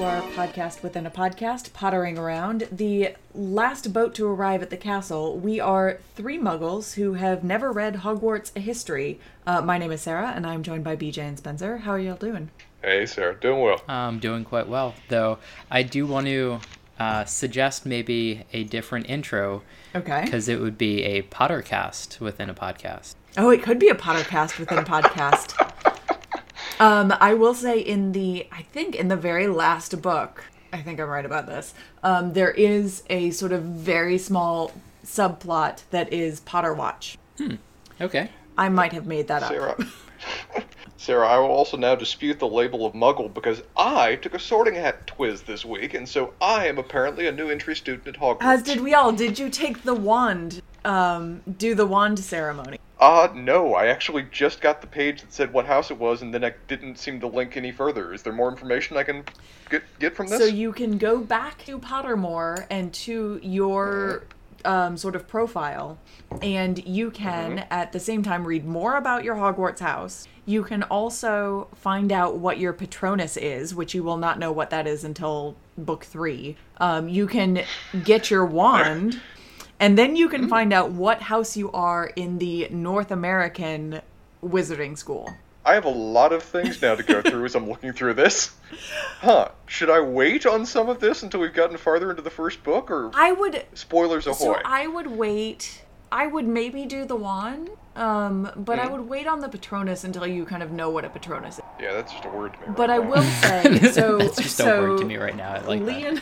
welcome back to our podcast within a podcast, Pottering Around. The last boat to arrive at the castle. We are three muggles who have never read Hogwarts History. Uh, my name is Sarah, and I'm joined by BJ and Spencer. How are y'all doing? Hey, Sarah, doing well. I'm doing quite well, though I do want to uh, suggest maybe a different intro Okay. because it would be a Pottercast within a podcast. Oh, it could be a Pottercast within a podcast. Um, I will say in the, I think in the very last book, I think I'm right about this. Um, there is a sort of very small subplot that is Potterwatch. Okay. I might have made that up. Sarah. Sarah, I will also now dispute the label of muggle because I took a sorting hat quiz this week, and so I am apparently a new entry student at Hogwarts. As did we all. Did you take the wand? Um, do the wand ceremony? Uh, no, I actually just got the page that said what house it was, and then I didn't seem to link any further. Is there more information I can get get from this? So you can go back to Pottermore and to your um, sort of profile, and you can at the same time read more about your Hogwarts house. You can also find out what your Patronus is, which you will not know what that is until book three. Um, you can get your wand, and then you can find out what house you are in the North American Wizarding School. I have a lot of things now to go through as I'm looking through this. Huh? Should I wait on some of this until we've gotten farther into the first book, or I would spoilers ahoy? So I would wait. I would maybe do the wand, um, but Mm-hmm. I would wait on the Patronus until you kind of know what a Patronus is. Yeah, that's just a word to me. right But I will say, so That's just so a word to me right now. I like Lee that.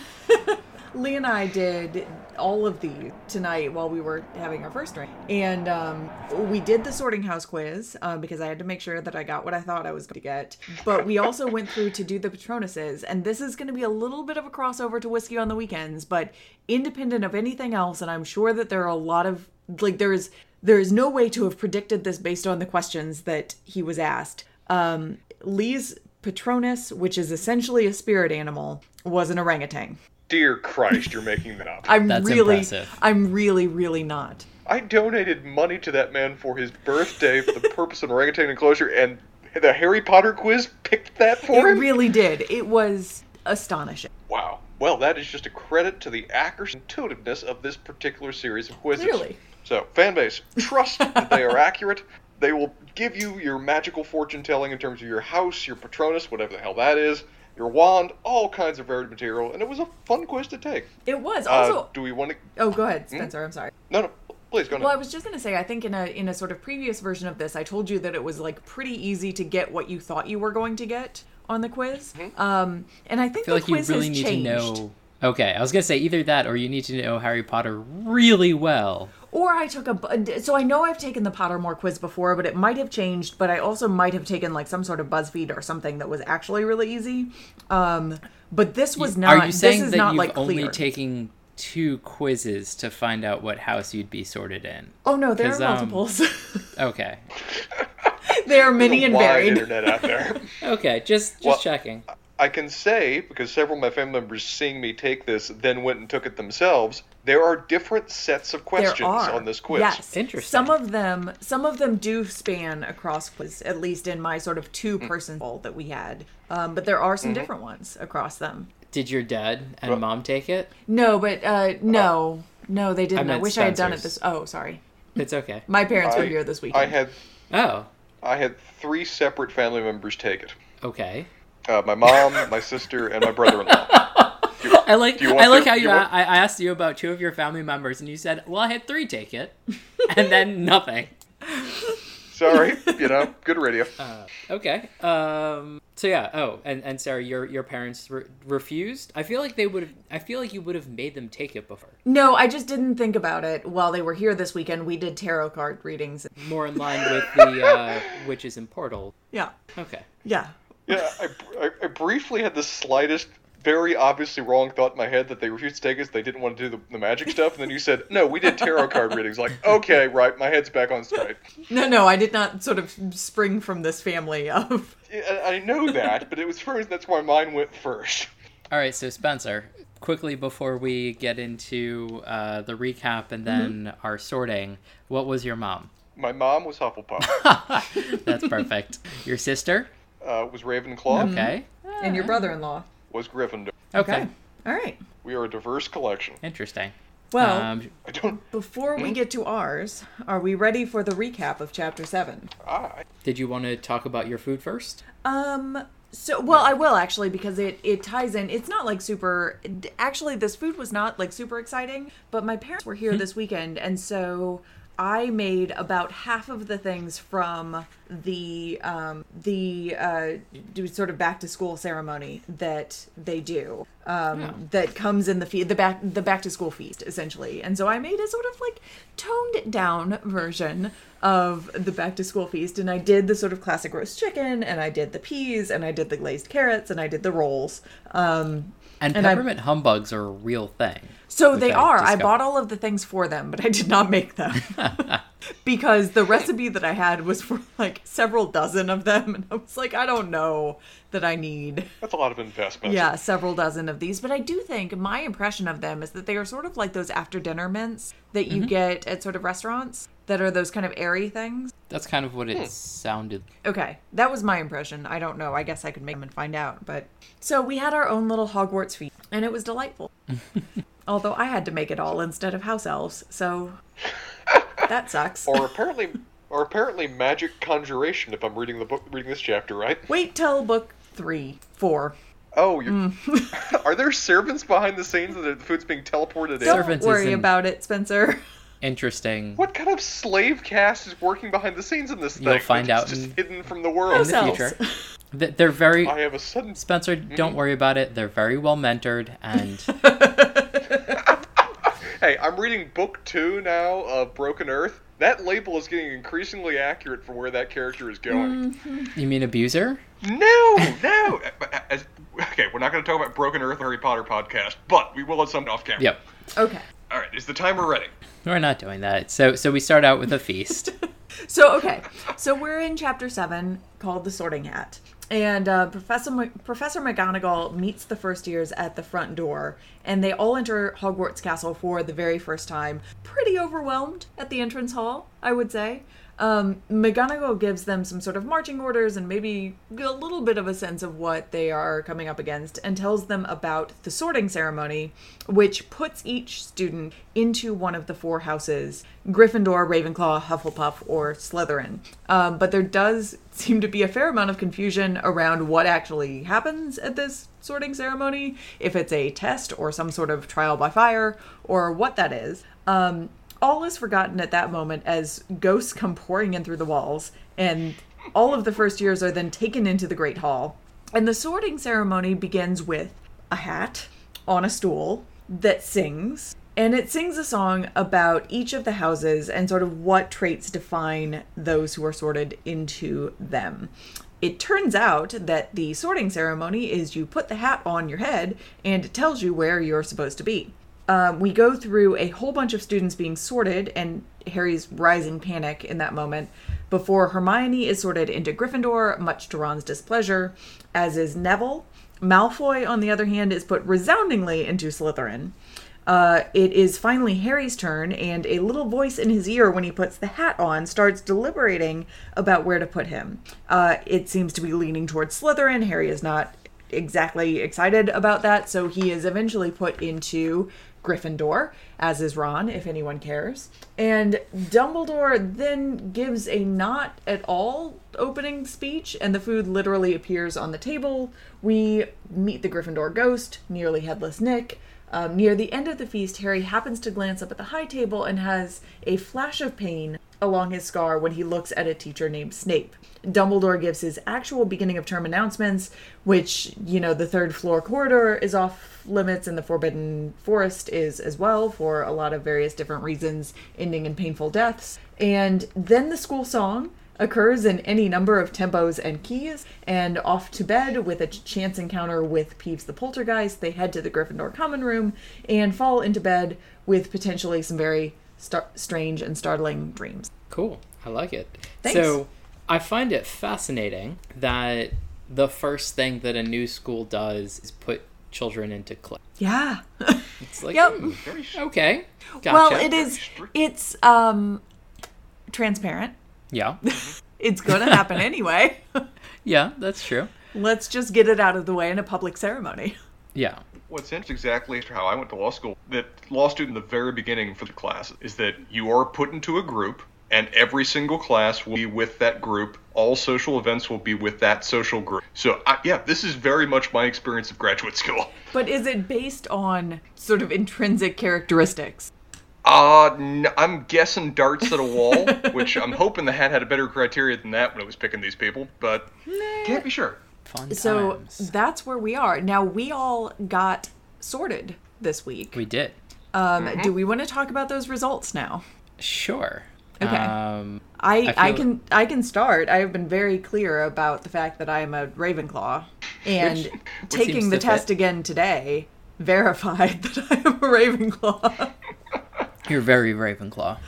and Lee and I did all of these tonight while we were having our first drink, and um, we did the sorting house quiz uh, because I had to make sure that I got what I thought I was going to get. But we also went through to do the Patronuses, and this is going to be a little bit of a crossover to whiskey on the weekends, but independent of anything else. And I'm sure that there are a lot of like there's there is no way to have predicted this based on the questions that he was asked. Um, Lee's Patronus, which is essentially a spirit animal, was an orangutan. Dear Christ, you're making that up. I'm That's really, impressive. I'm really, really not. I donated money to that man for his birthday for the purpose of an orangutan enclosure, and the Harry Potter quiz picked that for It for him? really did. It was astonishing. wow. Well, that is just a credit to the accuracy and intuitiveness of this particular series of quizzes. Clearly. So, fanbase, trust that they are accurate. They will give you your magical fortune telling in terms of your house, your Patronus, whatever the hell that is, your wand, all kinds of varied material, and it was a fun quiz to take. It was Uh, also. do we want to? oh, go ahead, Spencer. I'm sorry. No, no. Please go on. Well, I was just gonna say, I think in a in a sort of previous version of this, I told you that it was like pretty easy to get what you thought you were going to get on the quiz. Um, and I think I feel the like you really has need changed. to know. Okay, I was gonna say either that or you need to know Harry Potter really well. Or I took a so I know I've taken the Pottermore quiz before, but it might have changed. But I also might have taken like some sort of BuzzFeed or something that was actually really easy. Um, but this was not. Are you saying this is that not you've like only clear. taking two quizzes to find out what house you'd be sorted in? oh no, there are 'Cause, um, multiples. Okay, they are many and wide varied. internet out there. okay, just just Well- checking. I can say, because several of my family members seeing me take this then went and took it themselves, there are different sets of There questions are on this quiz. Yes, Interesting. Some of them, some of them do span across quiz. At least in my sort of two-person poll that we had. Um, but there are some different ones across them. Did your dad and Well- mom take it? No, but uh, no, no, they didn't. I, meant wish I had done it this. Oh, sorry. It's okay. My parents were here this weekend. I had Oh, I had three separate family members take it. okay. Uh, my mom, my sister, and my brother-in-law. I like Do you want I like to? how you, you want- I, I asked you about two of your family members and you said, "Well, I had three take it," and then nothing. Sorry, you know, good radio. Okay. Um. So yeah. Oh, and and Sarah, your your parents re- refused. I feel like they would have. I feel like you would have made them take it before. no, I just didn't think about it while they were here this weekend. We did tarot card readings. More in line with the uh, witches in Portal. Yeah, Okay. yeah. Yeah, I, I, I briefly had the slightest, very obviously wrong thought in my head that they refused to take us. They didn't want to do the, the magic stuff, and then you said, "No, we did tarot card readings." Like, okay, right, my head's back on straight. No, no, I did not sort of spring from this family of. I, I know that, but it was first. That's why mine went first. All right. So Spencer, quickly before we get into uh, the recap and then our sorting, what was your mom? My mom was Hufflepuff. That's perfect. Your sister? Uh, was Ravenclaw. Okay. And your brother-in-law. Was Gryffindor. Okay. All right. We are a diverse collection. Interesting. Well, um, I don't. before we get to ours, are we ready for the recap of chapter 7? I did you want to talk about your food first? Um so well I will actually because it it ties in. It's not like super actually this food was not like super exciting, but my parents were here this weekend and so I made about half of the things from the um, the uh, sort of back to school ceremony that they do um, Yeah. that comes in the fe- the back the back to school feast essentially, and so I made a sort of like toned down version of the back to school feast, and I did the sort of classic roast chicken, and I did the peas, and I did the glazed carrots, and I did the rolls. Um, And, And I- peppermint humbugs are a real thing. So which they I are. I bought all of the things for them, but I did not make them. because the recipe that I had was for like several dozen of them. And I was like, I don't know that I need, that's a lot of investment. yeah, several dozen of these. But I do think my impression of them is that they are sort of like those after dinner mints that you mm-hmm. get at sort of restaurants that are those kind of airy things. That's kind of what it hmm. sounded. Okay, that was my impression. I don't know. I guess I could make them and find out. But so we had our own little Hogwarts feast, and it was delightful. Although I had to make it all instead of house elves, so that sucks. Or apparently, or apparently magic conjuration. If I'm reading the book, reading this chapter right. Wait till book three, four. Oh, you're, Mm. are there servants behind the scenes that the food's being teleported in? Don't Servants worry isn't- about it, Spencer. Interesting. What kind of slave caste is working behind the scenes in this thing? You'll find out just in- hidden from the world. in the future. They're very. I have a sudden. Spencer, don't worry about it. They're very well mentored, and Hey, I'm reading book two now of Broken Earth. That label is getting increasingly accurate for where that character is going. Mm. you mean abuser? No, no. As, okay, we're not going to talk about Broken Earth Harry Potter podcast, but we will at some off camera. Yep. Okay. All right, is the timer ready? We're not doing that. So, so we start out with a feast. So okay, so we're in chapter seven called the Sorting Hat, and uh, Professor Mc- Professor McGonagall meets the first years at the front door, and they all enter Hogwarts Castle for the very first time. Pretty overwhelmed at the entrance hall, I would say. Um, McGonagall gives them some sort of marching orders and maybe a little bit of a sense of what they are coming up against, and tells them about the sorting ceremony, which puts each student into one of the four houses Gryffindor, Ravenclaw, Hufflepuff, or Slytherin. Um, but there does seem to be a fair amount of confusion around what actually happens at this sorting ceremony, if it's a test or some sort of trial by fire, or what that is. Um, all is forgotten at that moment as ghosts come pouring in through the walls, and all of the first years are then taken into the Great Hall. And the sorting ceremony begins with a hat on a stool that sings, and it sings a song about each of the houses and sort of what traits define those who are sorted into them. It turns out that the sorting ceremony is you put the hat on your head and it tells you where you're supposed to be um, we go through a whole bunch of students being sorted and Harry's rising panic in that moment before Hermione is sorted into Gryffindor, much to Ron's displeasure, as is Neville. Malfoy, on the other hand, is put resoundingly into Slytherin. Uh, it is finally Harry's turn, and a little voice in his ear when he puts the hat on starts deliberating about where to put him. Uh, it seems to be leaning towards Slytherin. Harry is not exactly excited about that, so he is eventually put into Gryffindor, as is Ron, if anyone cares. And Dumbledore then gives a not at all opening speech, and the food literally appears on the table. We meet the Gryffindor ghost, nearly headless Nick. Um, near the end of the feast, Harry happens to glance up at the high table and has a flash of pain along his scar when he looks at a teacher named Snape. Dumbledore gives his actual beginning of term announcements, which, you know, the third floor corridor is off limits in the Forbidden Forest is as well for a lot of various different reasons, ending in painful deaths. And then the school song occurs in any number of tempos and keys, and off to bed with a chance encounter with Peeves the Poltergeist, they head to the Gryffindor common room and fall into bed with potentially some very star- strange and startling dreams. Cool. I like it. Thanks. So I find it fascinating that the first thing that a new school does is put children into clay. Yeah. It's like, Yep. Very s- okay, gotcha. Well, it is. It's um transparent. Yeah, It's going to happen anyway. yeah, that's true. Let's just get it out of the way in a public ceremony. Yeah. What's interesting exactly how I went to law school, that law student in the very beginning for the class is that you are put into a group and every single class will be with that group. All social events will be with that social group. So, I, yeah, this is very much my experience of graduate school. But is it based on sort of intrinsic characteristics? Uh, n- I'm guessing darts at a wall, which I'm hoping the hat had a better criteria than that when it was picking these people, but can't be sure. Fun So times. that's where we are. Now, we all got sorted this week. We did. Um, Do we want to talk about those results now? Sure. Okay. Um, I, I I, feel- can I can start. I have been very clear about the fact that I am a Ravenclaw, and Which- which taking the test fit. again today verified that I am a Ravenclaw. You're very Ravenclaw.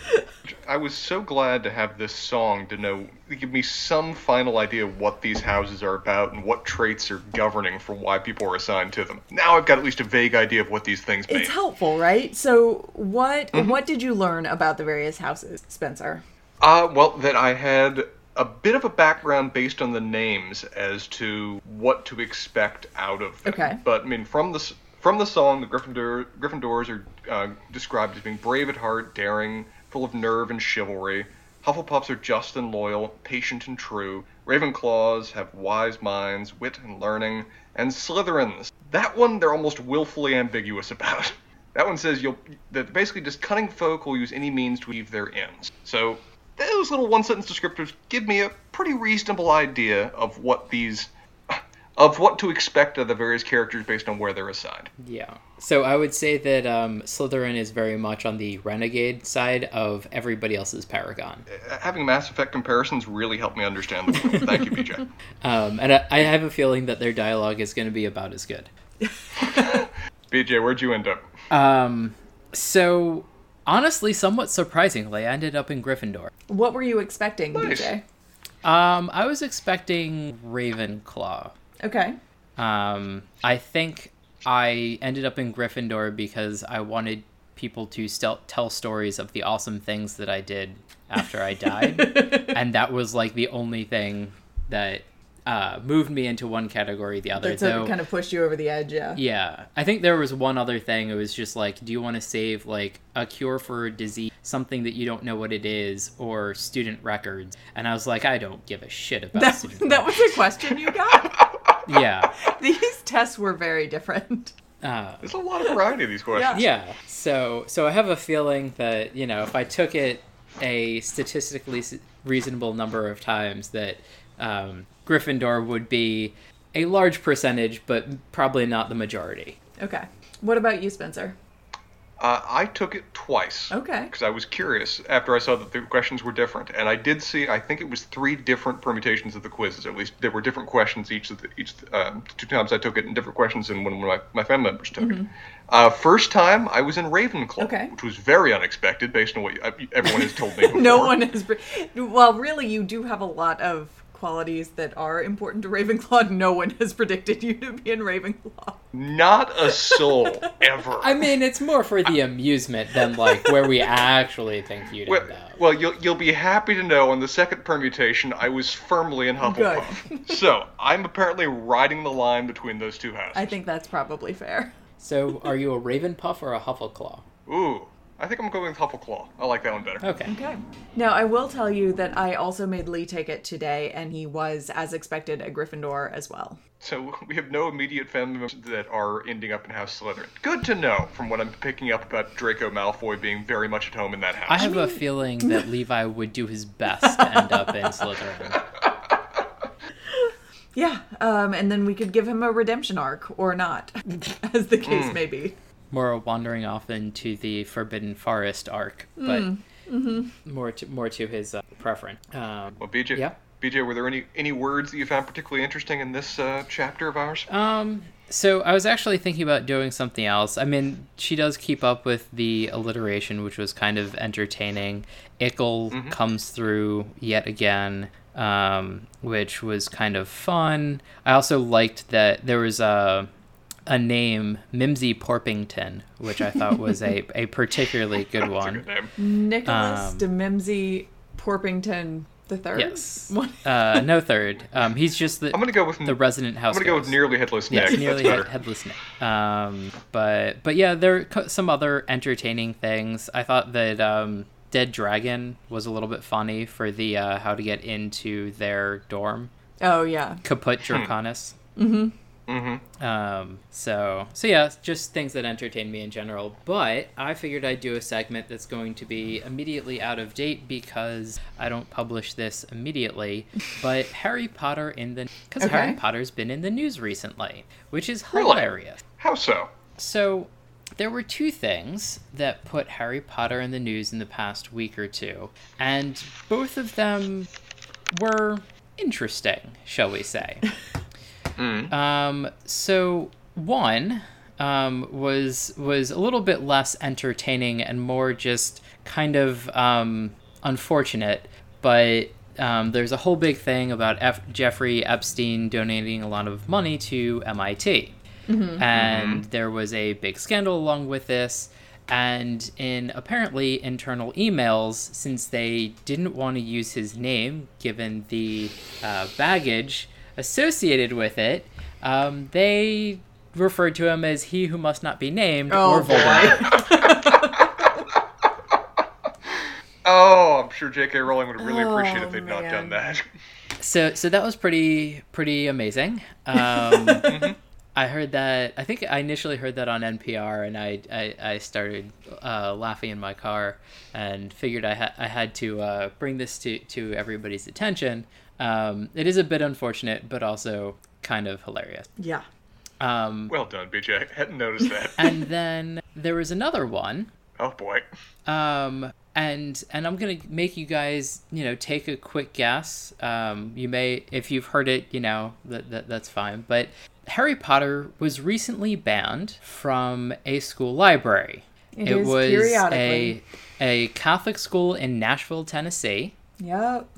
I was so glad to have this song to know, to give me some final idea of what these houses are about and what traits are governing for why people are assigned to them. Now I've got at least a vague idea of what these things mean. it's helpful, right? So what Mm-hmm. what did you learn about the various houses, Spencer? Uh, well, that I had a bit of a background based on the names as to what to expect out of them. Okay. But I mean, from the s- from the song, the Gryffindor Gryffindors are uh, described as being brave at heart, daring, full of nerve and chivalry. Hufflepuffs are just and loyal, patient and true. Ravenclaws have wise minds, wit and learning, and Slytherins. That one they're almost willfully ambiguous about. That one says you'll that basically just cunning folk will use any means to achieve their ends. So those little one sentence descriptors give me a pretty reasonable idea of what these of what to expect of the various characters based on where they're assigned. Yeah. So I would say that um, Slytherin is very much on the renegade side of everybody else's Paragon. Uh, Having Mass Effect comparisons really helped me understand the world. Thank you, BJ. Um, and I, I have a feeling that their dialogue is going to be about as good. BJ, where'd you end up? Um, so honestly, somewhat surprisingly, I ended up in Gryffindor. What were you expecting, Nice. BJ? Um, I was expecting Ravenclaw. Okay. Um, I think I ended up in Gryffindor because I wanted people to tell stories of the awesome things that I did after I died, and that was like the only thing that uh, moved me into one category or the other. That's though, kind of pushed you over the edge, yeah. yeah, I think there was one other thing. It was just like, do you want to save like a cure for a disease, something that you don't know what it is, or student records? And I was like, I don't give a shit about That, student that was the question you got? yeah. These tests were very different. Uh, There's a lot of variety of these questions. yeah. So so I have a feeling that you know if I took it a statistically reasonable number of times that um, Gryffindor would be a large percentage, but probably not the majority. Okay. What about you, Spencer? Uh, I took it twice. Okay. Because I was curious after I saw that the questions were different, and I did see. I think it was three different permutations of the quizzes. At least there were different questions each of the each um, two times I took it, and different questions than when my my family members took it. Uh, first time I was in Ravenclaw, Mm-hmm. Okay. which was very unexpected based on what you, everyone has told me. No one has. Well, really, you do have a lot of qualities that are important to Ravenclaw. No one has predicted you to be in Ravenclaw. Not a soul ever. I mean, it's more for the amusement than like where we actually think you'd Well, end up. well, you'll you'll be happy to know on the second permutation I was firmly in Hufflepuff. so I'm apparently riding the line between those two houses. I think that's probably fair. So, are you a Ravenpuff or a Huffleclaw? Ooh, I think I'm going with Huffleclaw. I like that one better. Okay. Okay. Now, I will tell you that I also made Lee take it today, and he was, as expected, a Gryffindor as well. So we have no immediate family members that are ending up in House Slytherin. Good to know from what I'm picking up about Draco Malfoy being very much at home in that house. I have a feeling that Levi would do his best to end up in Slytherin. Yeah, um, and then we could give him a redemption arc, or not, as the case Hmm. may be. More wandering off into the Forbidden Forest arc, but more to more to his uh, preference. Um, Well, BJ, Yeah. BJ, were there any any words that you found particularly interesting in this uh, chapter of ours? Um, so I was actually thinking about doing something else. I mean, she does keep up with the alliteration, which was kind of entertaining. Ickle comes through yet again, um, which was kind of fun. I also liked that there was a a name, Mimsy Porpington, which I thought was a, a particularly good one. good. Nicholas Um, de Mimsy Porpington The third. Yes. Uh, no third. Um, he's just the I'm gonna go with the resident house. I'm gonna go with nearly headless Yes, nearly head, headless neck. Um, but but yeah, there are some other entertaining things. I thought that um, Dead Dragon was a little bit funny for the uh, how to get into their dorm. Oh yeah. Caput Draconis. Mm-hmm. Um, so so yeah, just things that entertain me in general. But I figured I'd do a segment that's going to be immediately out of date because I don't publish this immediately. But Harry Potter in the because Okay. Harry Potter's been in the news recently, which is Really? hilarious. How so? So there were two things that put Harry Potter in the news in the past week or two, and both of them were interesting, shall we say. Mm. Um, so one um, was was a little bit less entertaining and more just kind of um, unfortunate, but um, there's a whole big thing about F- Jeffrey Epstein donating a lot of money to MIT, and there was a big scandal along with this. And in apparently internal emails, since they didn't want to use his name given the uh, baggage associated with it, um, they referred to him as he who must not be named Oh or Voldemort. Oh, I'm sure J.K. Rowling would really appreciate Oh, if they'd not done that. So, so that was pretty pretty amazing. Um, I heard that. I think I initially heard that on NPR, and I I, I started uh, laughing in my car, and figured I had I had to uh, bring this to to everybody's attention. Um, it is a bit unfortunate, but also kind of hilarious. yeah. Um, Well done, BJ. Hadn't noticed that. and then there was another one oh boy. um and and i'm gonna make you guys you know take a quick guess um you may if you've heard it you know that, that that's fine but harry potter was recently banned from a school library It is was a periodically. a catholic school in nashville tennessee Yep.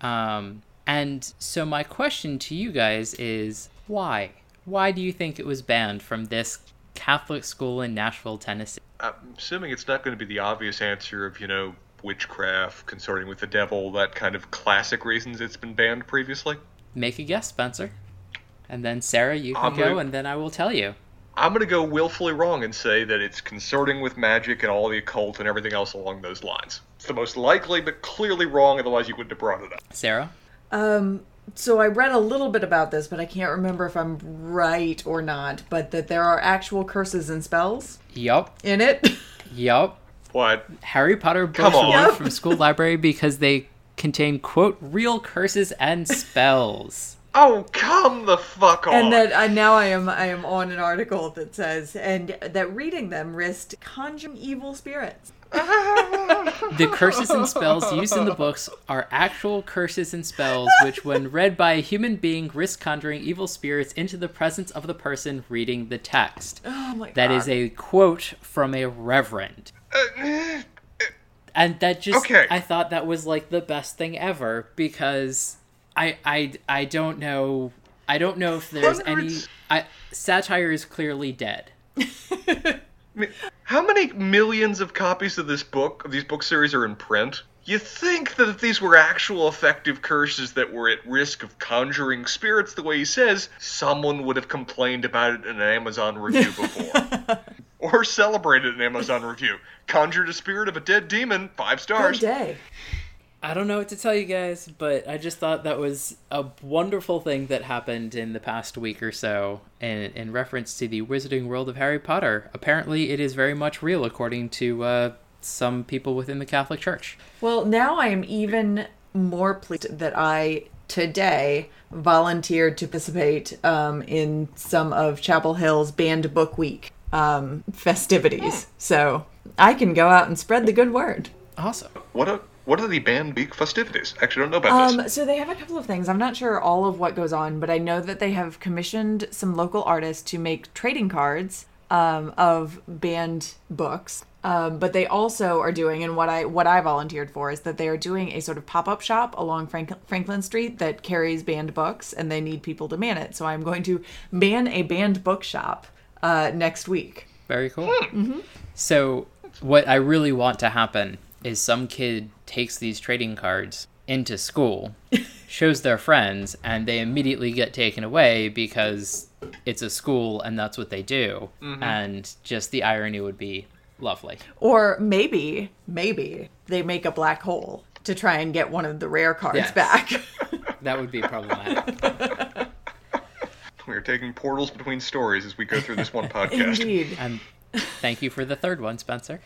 Um and so my question to you guys is why why do you think it was banned from this catholic school in nashville tennessee I'm assuming it's not going to be the obvious answer of, you know, witchcraft, consorting with the devil, that kind of classic reasons it's been banned previously. Make a guess, Spencer. And then Sarah, you can I'm go, gonna- and then I will tell you. I'm going to go willfully wrong and say that it's consorting with magic and all the occult and everything else along those lines. It's the most likely, but clearly wrong, otherwise you wouldn't have brought it up. Sarah? Um, so I read a little bit about this, but I can't remember if I'm right or not. But that there are actual curses and spells Yup. in it. Yup. What? Harry Potter books were on. removed Yep. from school library because they contain, quote, real curses and spells. Oh, come the fuck on! and that uh, now I am I am on an article that says and that reading them risked conjuring evil spirits. The curses and spells used in the books are actual curses and spells which, when read by a human being, risk conjuring evil spirits into the presence of the person reading the text. Oh my god. That is a quote from a reverend. Uh, and that just Okay. i thought that was like the best thing ever because i i i don't know i don't know if there's any i satire is clearly dead I mean, how many millions of copies of this book, of these book series, are in print? You think that if these were actual effective curses that were at risk of conjuring spirits the way he says, someone would have complained about it in an Amazon review before. or celebrated an Amazon review. Conjured a spirit of a dead demon, five stars. Good stars. day. I don't know what to tell you guys but i just thought that was a wonderful thing that happened in the past week or so in, in reference to the wizarding world of harry potter apparently it is very much real according to uh, some people within the catholic church Well, now I am even more pleased that I today volunteered to participate um, in some of Chapel Hill's Banned Book Week um, festivities. So I can go out and spread the good word. awesome What a what are the banned week festivities? Actually, I don't know about this. Um, so they have a couple of things. I'm not sure all of what goes on, but I know that they have commissioned some local artists to make trading cards um, of banned books. Um, but they also are doing, and what I what I volunteered for is that they are doing a sort of pop up shop along Frank, Franklin Street that carries banned books, and they need people to man it. So I'm going to man a banned bookshop uh, next week. Very cool. So, what I really want to happen is some kid takes these trading cards into school, shows their friends, and they immediately get taken away because it's a school and that's what they do. And just the irony would be lovely. Or maybe, maybe they make a black hole to try and get one of the rare cards Yes. back. That would be problematic. We are taking portals between stories as we go through this one podcast. Indeed. And thank you for the third one, Spencer.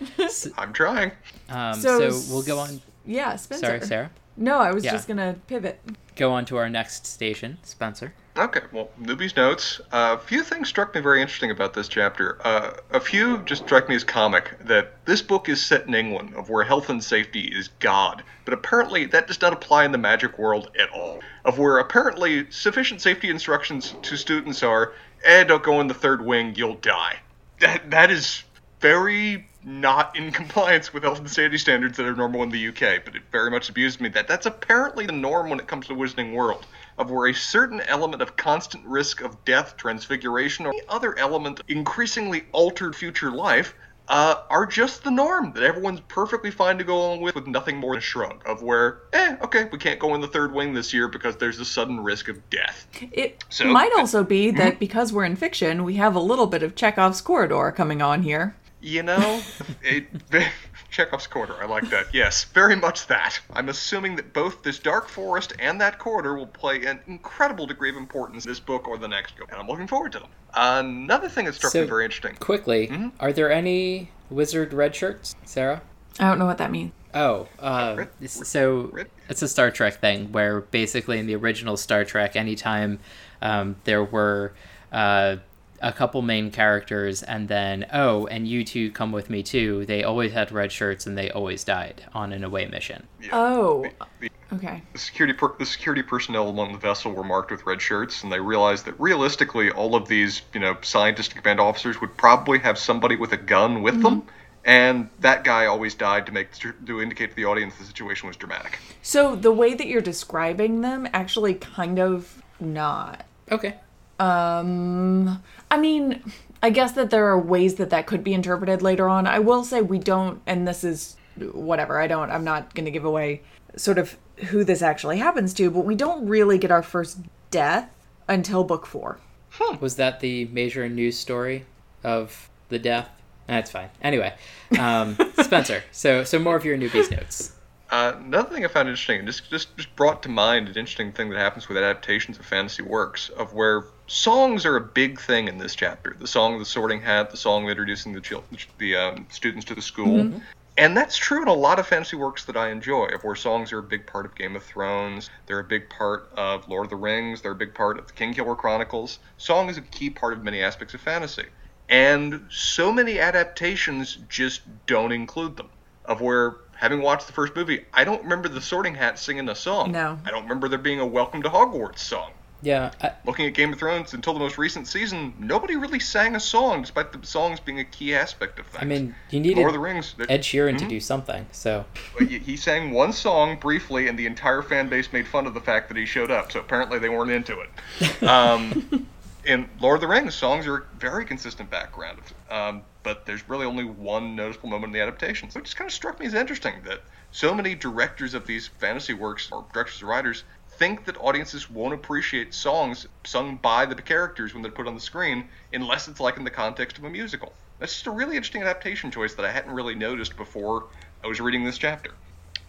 I'm trying. Um, So so, we'll go on. Yeah, Spencer. Sorry, Sarah. No, I was Yeah. just gonna pivot. Go on to our next station, Spencer. Okay, well, newbies notes. A few things struck me very interesting about this chapter. Uh, a few just struck me as comic. That this book is set in England, of where health and safety is God, but apparently that does not apply in the magic world at all. Of where apparently sufficient safety instructions to students are, "Eh, don't go in the third wing, you'll die." That that is very not in compliance with health and safety standards that are normal in the UK, but it very much abused me that that's apparently the norm when it comes to the Wizarding World, of where a certain element of constant risk of death, transfiguration, or any other element of increasingly altered future life uh, are just the norm that everyone's perfectly fine to go along with, with nothing more than a shrug of where, eh, okay, we can't go in the third wing this year because there's a sudden risk of death. It So- might also be that because we're in fiction, we have a little bit of Chekhov's corridor coming on here. You know, it, Chekhov's corridor. I like that. Yes, very much that. I'm assuming that both this dark forest and that corridor will play an incredible degree of importance in this book or the next book, and I'm looking forward to them. Another thing that struck So- me very interesting. Quickly, Mm-hmm. are there any wizard red shirts, Sarah? I don't know what that means. Oh, uh, Red- this- so red- it's a Star Trek thing where basically in the original Star Trek, anytime um, there were uh, a couple main characters and then, oh, and you two come with me too, they always had red shirts and they always died on an away mission. Oh, The, okay. the security per- the security personnel along the vessel were marked with red shirts, and they realized that realistically, all of these you know scientific command officers would probably have somebody with a gun with mm-hmm. them. And that guy always died to make to indicate to the audience the situation was dramatic. So the way that you're describing them actually kind of not. Okay. Um, I mean, I guess that there are ways that that could be interpreted later on. I will say we don't, and this is whatever. I don't. I'm not going to give away sort of who this actually happens to, but we don't really get our first death until book four. Was that the major news story of the death? That's fine. Anyway, um, Spencer. So, so more of your newbies notes. Uh, another thing I found interesting, just, just just brought to mind an interesting thing that happens with adaptations of fantasy works, of where songs are a big thing in this chapter. The song of the Sorting Hat, the song of introducing the chil- the um, students to the school, and that's true in a lot of fantasy works that I enjoy. Of where songs are a big part of Game of Thrones, they're a big part of Lord of the Rings, they're a big part of the Kingkiller Chronicles. Song is a key part of many aspects of fantasy, and so many adaptations just don't include them. Of where having watched the first movie, I don't remember the Sorting Hat singing a song. No. I don't remember there being a Welcome to Hogwarts song. Yeah, I, Looking at Game of Thrones until the most recent season, nobody really sang a song, despite the songs being a key aspect of things. I mean, you needed Lord of the Rings. there- Ed Sheeran to do something. So, he he sang one song briefly, and the entire fan base made fun of the fact that he showed up. So apparently they weren't into it. Um, in Lord of the Rings, songs are a very consistent background, um, but there's really only one noticeable moment in the adaptation. So it just kind of struck me as interesting that so many directors of these fantasy works, or directors or writers, think that audiences won't appreciate songs sung by the characters when they're put on the screen unless it's like in the context of a musical. That's just a really interesting adaptation choice that I hadn't really noticed before I was reading this chapter.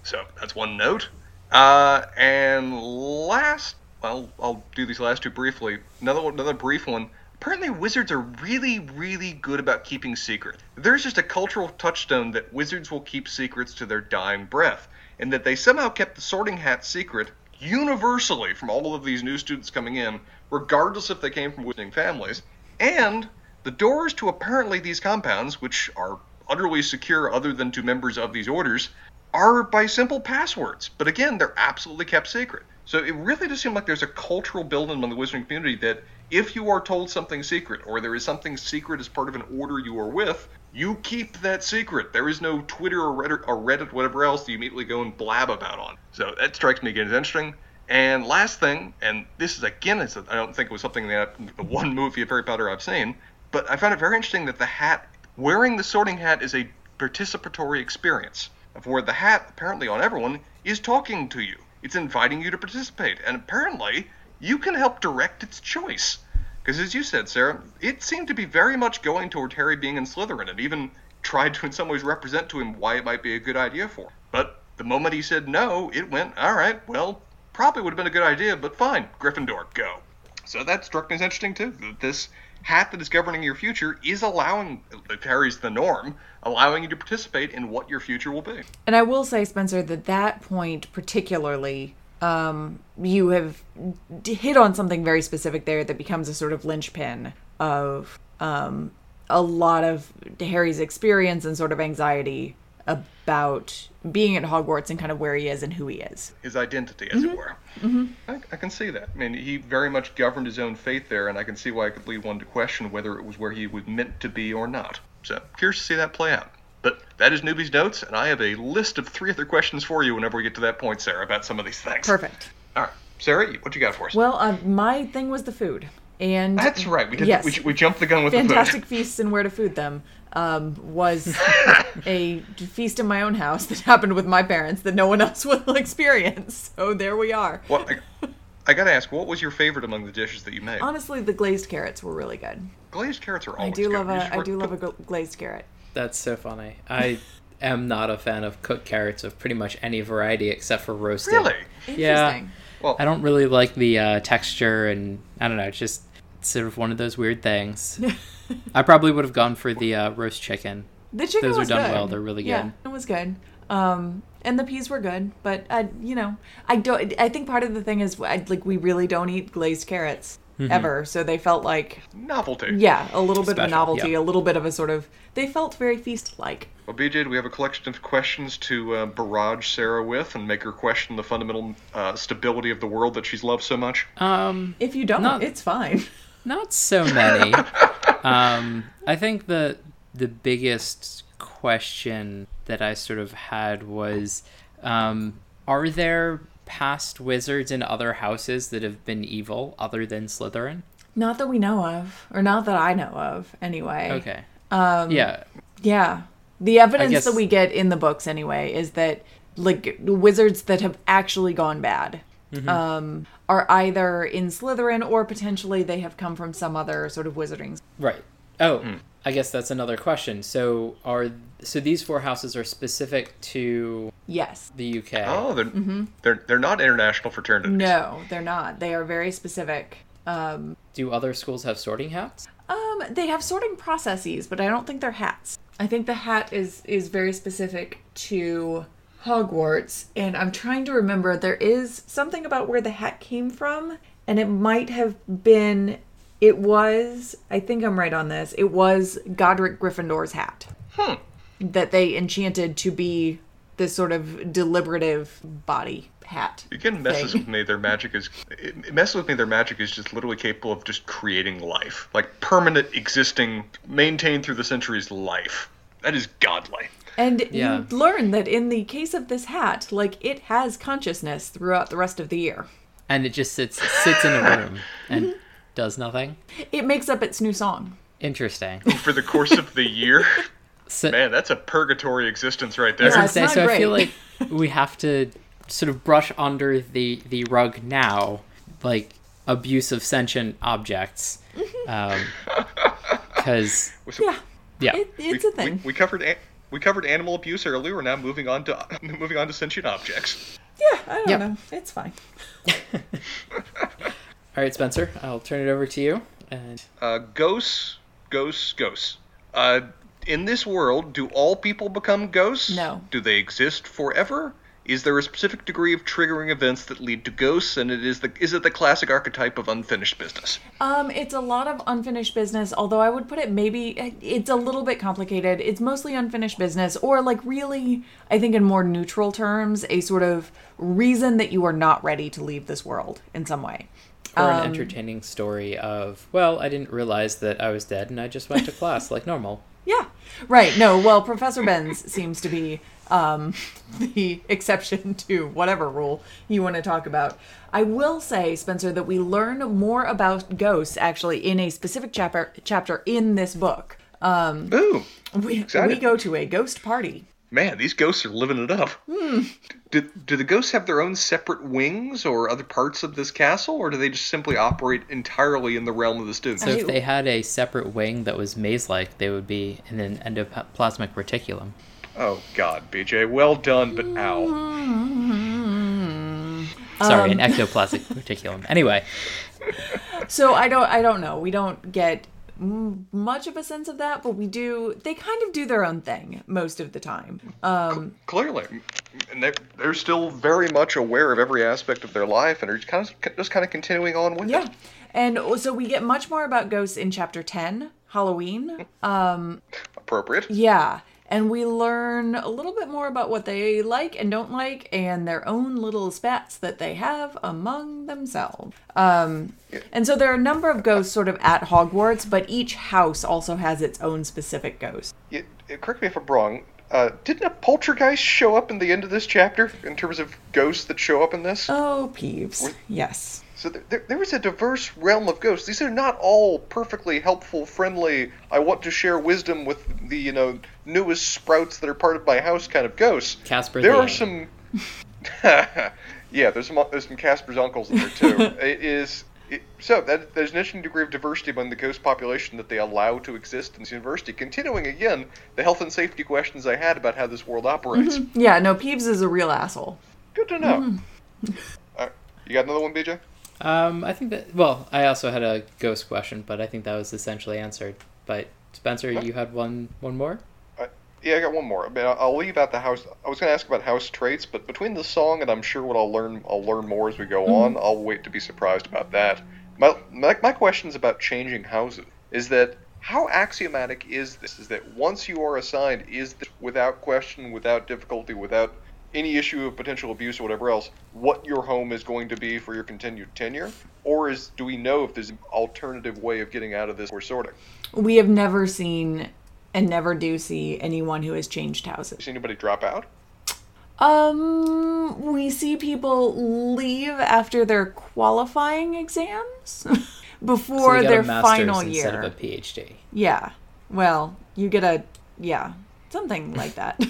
So that's one note. Uh, and last, well, I'll do these last two briefly. Another another brief one. Apparently, wizards are really, really good about keeping secret. There's just a cultural touchstone that wizards will keep secrets to their dying breath, and that they somehow kept the Sorting Hat secret universally from all of these new students coming in, regardless if they came from wizarding families. And the doors to apparently these compounds, which are utterly secure other than to members of these orders, are by simple passwords. But again, they're absolutely kept secret. So it really does seem like there's a cultural building among the wizarding community that if you are told something secret, or there is something secret as part of an order you are with, you keep that secret. There is no Twitter or Reddit or Reddit, whatever else, that you immediately go and blab about on. So that strikes me again as interesting. And last thing, and this is again, I don't think it was something that the one movie of Harry Potter I've seen, but I found it very interesting that the hat, wearing the sorting hat, is a participatory experience of where the hat, apparently on everyone, is talking to you. It's inviting you to participate, and apparently you can help direct its choice. Because as you said, Sarah, it seemed to be very much going toward Harry being in Slytherin, and even tried to in some ways represent to him why it might be a good idea for him. But the moment he said no, it went, all right, well, probably would have been a good idea, but fine, Gryffindor, go. So that struck me as interesting too. That this hat that is governing your future is allowing, if Harry's the norm, allowing you to participate in what your future will be. And I will say, Spencer, that that point particularly, um, you have hit on something very specific there that becomes a sort of linchpin of um, a lot of Harry's experience and sort of anxiety about being at Hogwarts and kind of where he is and who he is. His identity, as it were. Mm-hmm. I, I can see that. I mean, he very much governed his own fate there, and I can see why it could lead one to question whether it was where he was meant to be or not. So, curious to see that play out. But that is Newbie's Notes, and I have a list of three other questions for you whenever we get to that point, Sarah, about some of these things. Perfect. All right. Sarah, what you got for us? Well, uh, my thing was the food. And That's right. We did. Yes. We, we jumped the gun with the Fantastic the Feasts and Where to Food Them um, was a feast in my own house that happened with my parents that no one else will experience. So there we are. food. What? I, I gotta ask, what was your favorite among the dishes that you made? Honestly, the glazed carrots were really good. Glazed carrots are always. I always do good. love You a just do love a glazed carrot. That's so funny. I am not a fan of cooked carrots of pretty much any variety except for roasted. Really? Yeah. Well, I don't really like the uh, texture, and I don't know. It's just sort of one of those weird things. I probably would have gone for the uh, roast chicken. The chicken Those are done good. well. They're really Yeah, good. it was good. Um, and the peas were good, but I, you know, I don't. I think part of the thing is, I, like, we really don't eat glazed carrots Mm-hmm. ever, so they felt like, novelty. yeah, a little bit of a novelty, yeah. a little bit of a sort of. They felt very feast-like. Well, BJ, we have a collection of questions to uh, barrage Sarah with and make her question the fundamental uh, stability of the world that she's loved so much? Um, If you don't, Not- it's fine. Not so many. um, I think the the biggest question that I sort of had was, um, are there past wizards in other houses that have been evil other than Slytherin? Not that we know of, or not that I know of, anyway. Okay. Um, yeah. Yeah. The evidence guess- that we get in the books, anyway, is that like wizards that have actually gone bad Mm-hmm. um, are either in Slytherin or potentially they have come from some other sort of wizarding. Right. Oh, I guess that's another question. So are so these four houses are specific to Yes. the UK? Oh, they're, they're they're not international fraternities. Mm-hmm. No, they're not. They are very specific. Um, Do other schools have sorting hats? um, they have sorting processes, but I don't think they're hats. I think the hat is is very specific to Hogwarts, and I'm trying to remember. There is something about where the hat came from, and it might have been. It was. I think I'm right on this. It was Godric Gryffindor's hat Hmm. that they enchanted to be this sort of deliberative body hat. Again, messes thing. with me. Their magic is it messes with me. Their magic is just literally capable of just creating life, like permanent, existing, maintained through the centuries life. That is godly. And Yeah. you learn that in the case of this hat, like it has consciousness throughout the rest of the year. And it just sits sits in a room and Mm-hmm. does nothing. It makes up its new song. Interesting. For the course of the year, So, man, that's a purgatory existence right I was there. Yeah. gonna say, not so I feel like we have to sort of brush under the the rug now, like abuse of sentient objects, because So Yeah, yeah, it, it's we, a thing. We, we covered a- we covered animal abuse earlier. We're now moving on to moving on to sentient objects. yeah, I don't Yep. know. It's fine. All right, Spencer, I'll turn it over to you. And Uh, ghosts, ghosts, ghosts. Uh, in this world, do all people become ghosts? No. Do they exist forever? Is there a specific degree of triggering events that lead to ghosts, and it is the is it the classic archetype of unfinished business? Um, it's a lot of unfinished business, although I would put it maybe it's a little bit complicated. It's mostly unfinished business, or like really, I think in more neutral terms, a sort of reason that you are not ready to leave this world in some way. or Um, an entertaining story of, well, I didn't realize that I was dead, and I just went to class like normal. Yeah, right. No, well, Professor Binns seems to be um, the exception to whatever rule you want to talk about. I will say, Spencer, that we learn more about ghosts actually in a specific chapter chapter in this book. Um, Ooh, we, we go to a ghost party. Man, these ghosts are living it up. Hmm. Do, do the ghosts have their own separate wings or other parts of this castle, or do they just simply operate entirely in the realm of the students? So if they had a separate wing that was maze-like, they would be in an endoplasmic reticulum. Oh God, BJ, well done, but ow. Mm-hmm. Sorry, Um, an ectoplasmic reticulum. Anyway, So I don't I don't know. We don't get much of a sense of that, but we do. They kind of do their own thing most of the time. Um, Clearly, and they're, they're still very much aware of every aspect of their life, and are just kind of just kind of continuing on with yeah, it. and so we get much more about ghosts in chapter ten, Halloween. Um, Appropriate. Yeah. And we learn a little bit more about what they like and don't like and their own little spats that they have among themselves. Um, and so there are a number of ghosts sort of at Hogwarts, but each house also has its own specific ghost. Uh, correct me if I'm wrong. Uh, didn't a poltergeist show up in the end of this chapter in terms of ghosts that show up in this? Oh, Peeves. Yes. So there, there, there is a diverse realm of ghosts. These are not all perfectly helpful, friendly. I want to share wisdom with the you know newest sprouts that are part of my house kind of ghosts. Casper there the are Ant. some. yeah, there's some there's some Casper's uncles in there too. it is. It, so that, there's an interesting degree of diversity among the ghost population that they allow to exist in this university. Continuing again the health and safety questions I had about how this world operates. Yeah, no, Peeves is a real asshole. Good to know. Uh, you got another one, BJ? um, I think that. Well, I also had a ghost question, but I think that was essentially answered. But Spencer, you had one one more. Yeah, I got one more. I mean, I'll- leave out the house. I was going to ask about house traits, but between the song and I'm sure what I'll learn, I'll learn more as we go mm-hmm. on. I'll wait to be surprised about that. My my, my questions about changing houses is that how axiomatic is this? Is that once you are assigned, is this without question, without difficulty, without any issue of potential abuse or whatever else, what your home is going to be for your continued tenure? Or is do we know if there's an alternative way of getting out of this or sorting? We have never seen and never do see anyone who has changed houses. Does anybody drop out? Um, we see people leave after their qualifying exams So before you got their a master's final instead year. of a PhD. Yeah. Well, you get a yeah, something like that.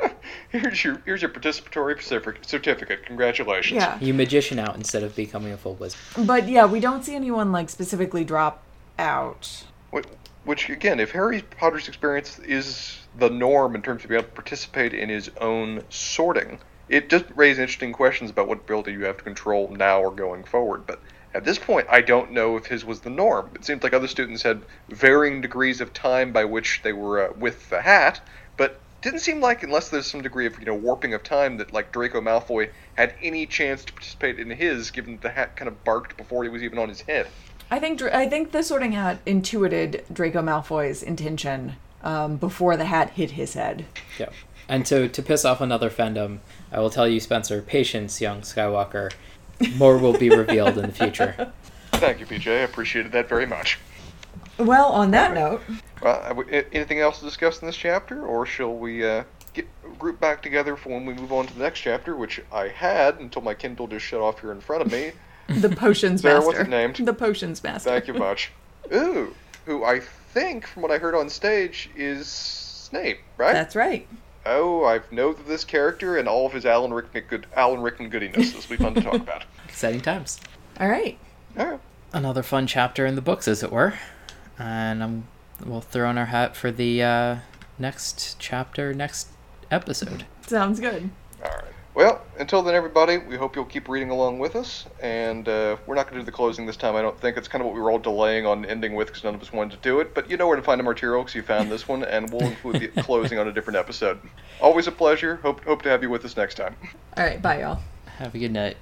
Here's your here's your participatory certificate. certificate. Congratulations. yeah. You magician out instead of becoming a full wizard. But yeah, we don't see anyone like specifically drop out. Wh- Which again, if Harry Potter's experience is the norm in terms of being able to participate in his own sorting, it does raise interesting questions about what ability you have to control now or going forward. But at this point, I don't know if his was the norm. It seems like other students had varying degrees of time by which they were uh, with the hat, but didn't seem like unless there's some degree of you know warping of time that like Draco Malfoy had any chance to participate in his, given that the hat kind of barked before he was even on his head. I think Dra- I think the Sorting Hat intuited Draco Malfoy's intention um, before the hat hit his head. Yeah. And so to piss off another fandom, I will tell you, Spencer, patience, young Skywalker. More will be revealed in the future. Thank you, BJ. I appreciated that very much. Well, on that note, Well, have we- a- anything else to discuss in this chapter, or shall we uh, get group back together for when we move on to the next chapter, which I had until my Kindle just shut off here in front of me. The potions Sarah, master. what's it named? The potions master. Thank you much. Ooh, who I think, from what I heard on stage, is Snape, right? That's right. Oh, I've know that this character and all of his Alan Rickman good Alan Rickman goodiness. This will be fun to talk about. Exciting times. All right. All right. Another fun chapter in the books, as it were. And um, we'll throw in our hat for the uh, next chapter, next episode. Sounds good. All right. Well, until then, everybody, we hope you'll keep reading along with us. And uh, we're not going to do the closing this time, I don't think. It's kind of what we were all delaying on ending with because none of us wanted to do it. But you know where to find the material because you found this one, and we'll include the closing on a different episode. Always a pleasure. Hope, hope to have you with us next time. All right. Bye, y'all. Have a good night.